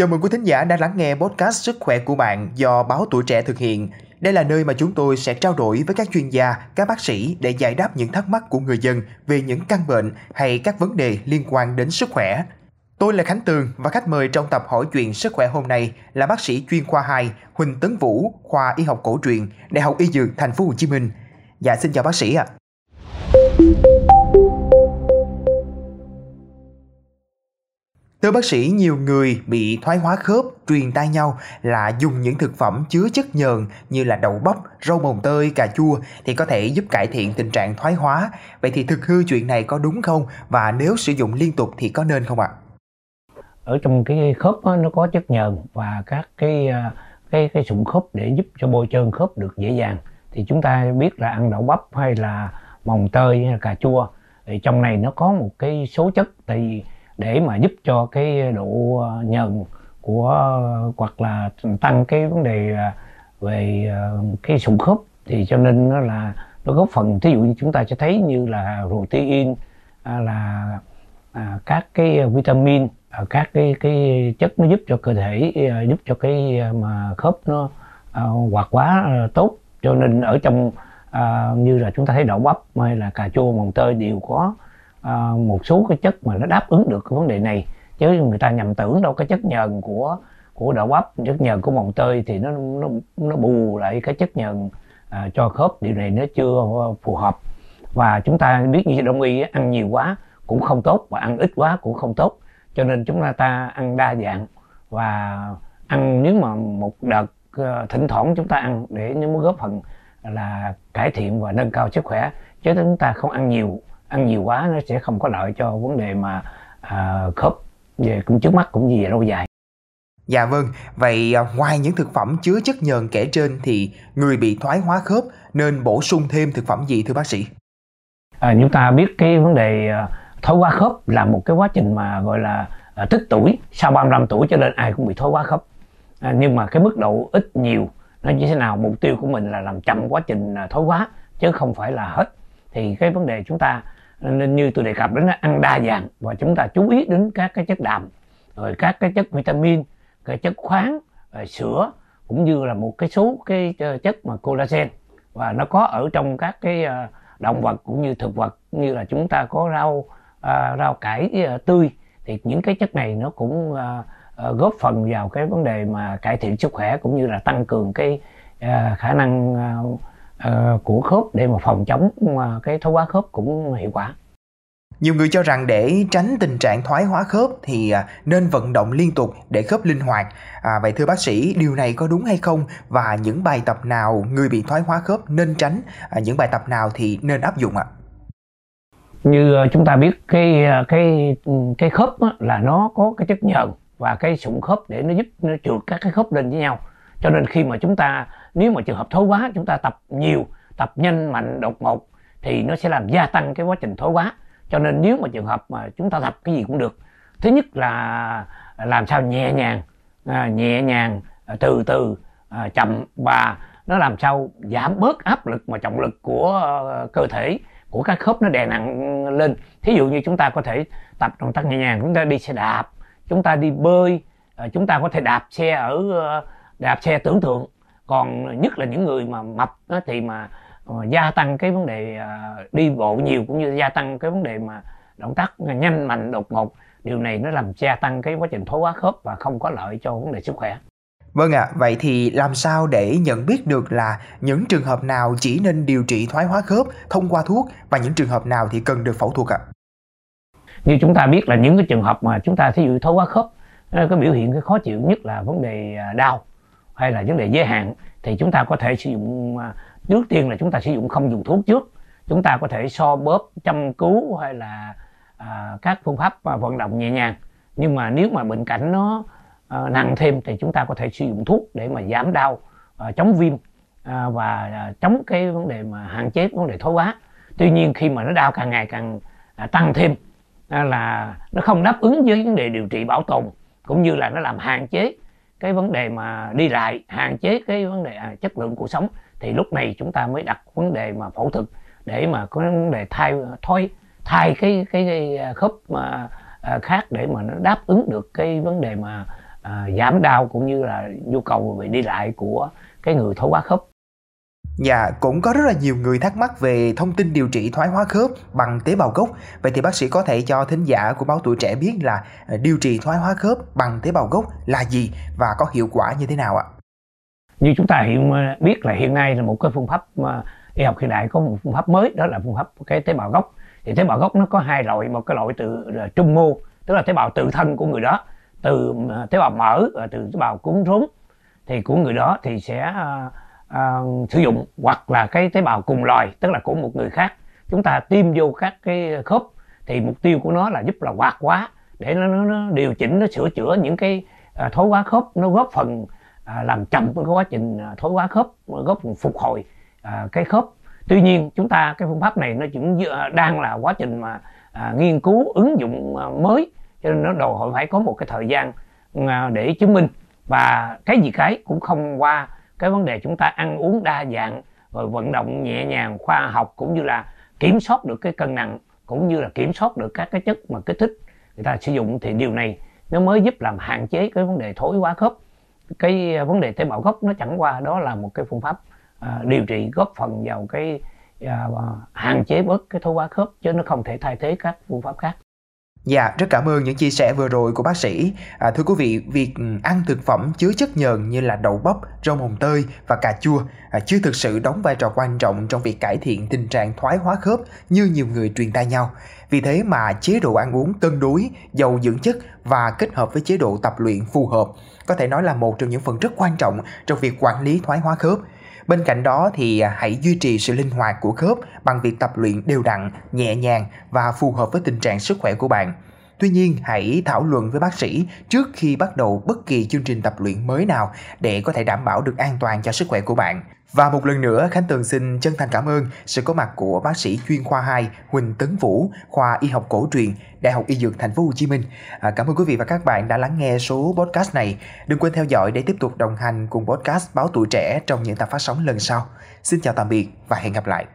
Chào mừng quý thính giả đang lắng nghe podcast Sức khỏe của bạn do báo Tuổi Trẻ thực hiện. Đây là nơi mà chúng tôi sẽ trao đổi với các chuyên gia, các bác sĩ để giải đáp những thắc mắc của người dân về những căn bệnh hay các vấn đề liên quan đến sức khỏe. Tôi là Khánh Tường và khách mời trong tập hỏi chuyện sức khỏe hôm nay là bác sĩ chuyên khoa 2 Huỳnh Tấn Vũ, khoa Y học cổ truyền, Đại học Y Dược Thành phố Hồ Chí Minh. Dạ xin chào bác sĩ ạ. À. Thưa bác sĩ, nhiều người bị thoái hóa khớp truyền tai nhau là dùng những thực phẩm chứa chất nhờn như là đậu bắp, rau mồng tơi, cà chua thì có thể giúp cải thiện tình trạng thoái hóa. Vậy thì thực hư chuyện này có đúng không? Và nếu sử dụng liên tục thì có nên không ạ? Ở trong cái khớp đó, nó có chất nhờn và các cái ờ, cái cái sụn khớp để giúp cho bôi trơn khớp được dễ dàng. Thì chúng ta biết là ăn đậu bắp hay là mồng tơi hay là cà chua thì trong này nó có một cái số chất tại vì để mà giúp cho cái độ ờ, nhận của ờ, hoặc là tăng cái vấn đề à, về ờ, cái sụn khớp. Thì cho nên nó là nó góp phần thí dụ như chúng ta sẽ thấy như là protein à, là à, các cái vitamin à, các cái cái chất nó giúp cho cơ thể à, giúp cho cái mà khớp nó à, hoạt quá tốt. Cho nên ở trong à, như là chúng ta thấy đậu bắp hay là cà chua mồng tơi đều có À, một số cái chất mà nó đáp ứng được cái vấn đề này. Chứ người ta nhầm tưởng đâu cái chất nhờn của của đậu bắp chất nhờn của mồng tơi thì nó nó nó bù lại cái chất nhờn à, cho khớp. Điều này nó chưa phù hợp. Và chúng ta biết như đông y ăn nhiều quá cũng không tốt và ăn ít quá cũng không tốt. Cho nên chúng ta ăn đa dạng. Và ăn nếu mà một đợt ờ, thỉnh thoảng chúng ta ăn để nếu muốn góp phần là cải thiện và nâng cao sức khỏe. Chứ chúng ta không ăn nhiều ăn nhiều quá nó sẽ không có lợi cho vấn đề mà à, khớp về cũng trước mắt cũng như về lâu dài Dạ vâng, vậy à, ngoài những thực phẩm chứa chất nhờn kể trên thì người bị thoái hóa khớp nên bổ sung thêm thực phẩm gì thưa bác sĩ? À, chúng ta biết cái vấn đề à, thoái hóa khớp là một cái quá trình mà gọi là à, tích tuổi, sau 35 tuổi cho nên ai cũng bị thoái hóa khớp. À, nhưng mà cái mức độ ít nhiều nó như thế nào mục tiêu của mình là làm chậm quá trình thoái hóa chứ không phải là hết. Thì cái vấn đề chúng ta nên như tôi đề cập đến ăn đa dạng và chúng ta chú ý đến các cái chất đạm, rồi các cái chất vitamin, cái chất khoáng, rồi sữa, cũng như là một cái số cái ờ, chất mà collagen. Và nó có ở trong các cái ờ, động vật cũng như thực vật như là chúng ta có rau ờ, rau cải tươi. Thì những cái chất này nó cũng góp phần vào cái vấn đề mà cải thiện sức khỏe cũng như là tăng cường cái khả năng uh, của khớp để mà phòng chống uh, cái thoái hóa khớp cũng hiệu quả nhiều người cho rằng để tránh tình trạng thoái hóa khớp thì à, nên vận động liên tục để khớp linh hoạt. À, vậy thưa bác sĩ, điều này có đúng hay không? Và những bài tập nào người bị thoái hóa khớp nên tránh? À, những bài tập nào thì nên áp dụng ạ? Như chúng ta biết cái cái cái khớp là nó có cái chất nhờn và cái sụn khớp để nó giúp nó trượt các cái khớp lên với nhau. Cho nên khi mà chúng ta nếu mà trường hợp thối quá chúng ta tập nhiều tập nhanh mạnh đột ngột thì nó sẽ làm gia tăng cái quá trình thối quá. Cho nên nếu mà trường hợp mà chúng ta tập cái gì cũng được thứ nhất là làm sao nhẹ nhàng à, nhẹ nhàng à, từ từ à, chậm và nó làm sao giảm bớt áp lực mà trọng lực của uh, cơ thể của các khớp nó đè nặng lên. Thí dụ như chúng ta có thể tập động tác nhẹ nhàng chúng ta đi xe đạp chúng ta đi bơi à, chúng ta có thể đạp xe ở uh, đạp xe tưởng tượng còn nhất là những người mà mập đó, thì mà uh, gia tăng cái vấn đề uh, đi bộ nhiều cũng như gia tăng cái vấn đề mà động tác nhanh mạnh đột ngột điều này nó làm gia tăng cái quá trình thoái hóa khớp và không có lợi cho vấn đề sức khỏe Vâng ạ, à, vậy thì làm sao để nhận biết được là những trường hợp nào chỉ nên điều trị thoái hóa khớp thông qua thuốc và những trường hợp nào thì cần được phẫu thuật ạ? À? Như chúng ta biết là những cái trường hợp mà chúng ta thí dụ thoái hóa khớp cái biểu hiện cái khó chịu nhất là vấn đề đau hay là vấn đề giới hạn thì chúng ta có thể sử dụng à, trước tiên là chúng ta sử dụng không dùng thuốc trước. Chúng ta có thể so bóp chăm cứu hay là à, các phương pháp à, vận động nhẹ nhàng. Nhưng mà nếu mà bệnh cảnh nó à, nặng thêm thì chúng ta có thể sử dụng thuốc để mà giảm đau à, chống viêm à, và à, chống cái vấn đề mà hạn chế vấn đề thoái hóa. Tuy nhiên khi mà nó đau càng ngày càng à, tăng thêm à, là nó không đáp ứng với vấn đề điều trị bảo tồn cũng như là nó làm hạn chế cái vấn đề mà đi lại hạn chế cái vấn đề à, chất lượng cuộc sống thì lúc này chúng ta mới đặt vấn đề mà phẫu thuật để mà có vấn đề thay thôi thay cái cái, cái à, khớp mà à, khác để mà nó đáp ứng được cái vấn đề mà à, giảm đau cũng như là nhu cầu về đi lại của cái người thoái hóa khớp. Dạ, cũng có rất là nhiều người thắc mắc về thông tin điều trị thoái hóa khớp bằng tế bào gốc. Vậy thì bác sĩ có thể cho thính giả của báo tuổi trẻ biết là ờ, điều trị thoái hóa khớp bằng tế bào gốc là gì và có hiệu quả như thế nào ạ? Như chúng ta hiện ờ, biết là hiện nay là một cái phương pháp mà y học hiện đại có một phương pháp mới đó là phương pháp cái tế bào gốc. Thì tế bào gốc nó có hai loại, một cái loại từ trung mô, tức là tế bào tự thân của người đó, từ tế bào mỡ và từ tế bào cuốn rốn thì của người đó thì sẽ uh, sử dụng hoặc là cái tế bào cùng loài tức là của một người khác. Chúng ta tiêm vô các cái khớp thì mục tiêu của nó là giúp là hoạt hóa để nó, nó, nó điều chỉnh nó sửa chữa những cái uh, thối hóa khớp. Nó góp phần uh, làm chậm cái quá trình uh, thối hóa khớp góp phần phục hồi uh, cái khớp. Tuy nhiên chúng ta cái phương pháp này nó cũng đang là quá trình mà à, nghiên cứu ứng dụng à, mới. Cho nên nó đòi hỏi phải có một cái thời gian à, để chứng minh. Và cái gì cái cũng không qua cái vấn đề chúng ta ăn uống đa dạng rồi vận động nhẹ nhàng khoa học cũng như là kiểm soát được cái cân nặng cũng như là kiểm soát được các cái chất mà kích thích người ta sử dụng thì điều này nó mới giúp làm hạn chế cái vấn đề thối quá khớp. Cái à, vấn đề tế bào gốc nó chẳng qua đó là một cái phương pháp uh, điều trị góp phần vào cái uh, hạn chế bớt cái thối quá khớp chứ nó không thể thay thế các phương pháp khác. Dạ, rất cảm ơn những chia sẻ vừa rồi của bác sĩ. À, thưa quý vị, việc ừ, ăn thực phẩm chứa chất nhờn như là đậu bắp, rau mồng tơi và cà chua à, chưa thực sự đóng vai trò quan trọng trong việc cải thiện tình trạng thoái hóa khớp như nhiều người truyền tai nhau. Vì thế mà chế độ ăn uống cân đối, giàu dưỡng chất và kết hợp với chế độ tập luyện phù hợp có thể nói là một trong những phần rất quan trọng trong việc quản lý thoái hóa khớp. Bên cạnh đó thì à, hãy duy trì sự linh hoạt của khớp bằng việc tập luyện đều đặn, nhẹ nhàng và phù hợp với tình trạng sức khỏe của bạn. Tuy nhiên, hãy thảo luận với bác sĩ trước khi bắt đầu bất kỳ chương trình tập luyện mới nào để có thể đảm bảo được an toàn cho sức khỏe của bạn. Và một lần nữa, Khánh Tường xin chân thành cảm ơn sự có mặt của bác sĩ chuyên khoa 2 Huỳnh Tấn Vũ, khoa Y học cổ truyền, Đại học Y Dược Thành phố Hồ Chí Minh. À, cảm ơn quý vị và các bạn đã lắng nghe số podcast này. Đừng quên theo dõi để tiếp tục đồng hành cùng podcast Báo Tuổi Trẻ trong những tập phát sóng lần sau. Xin chào tạm biệt và hẹn gặp lại.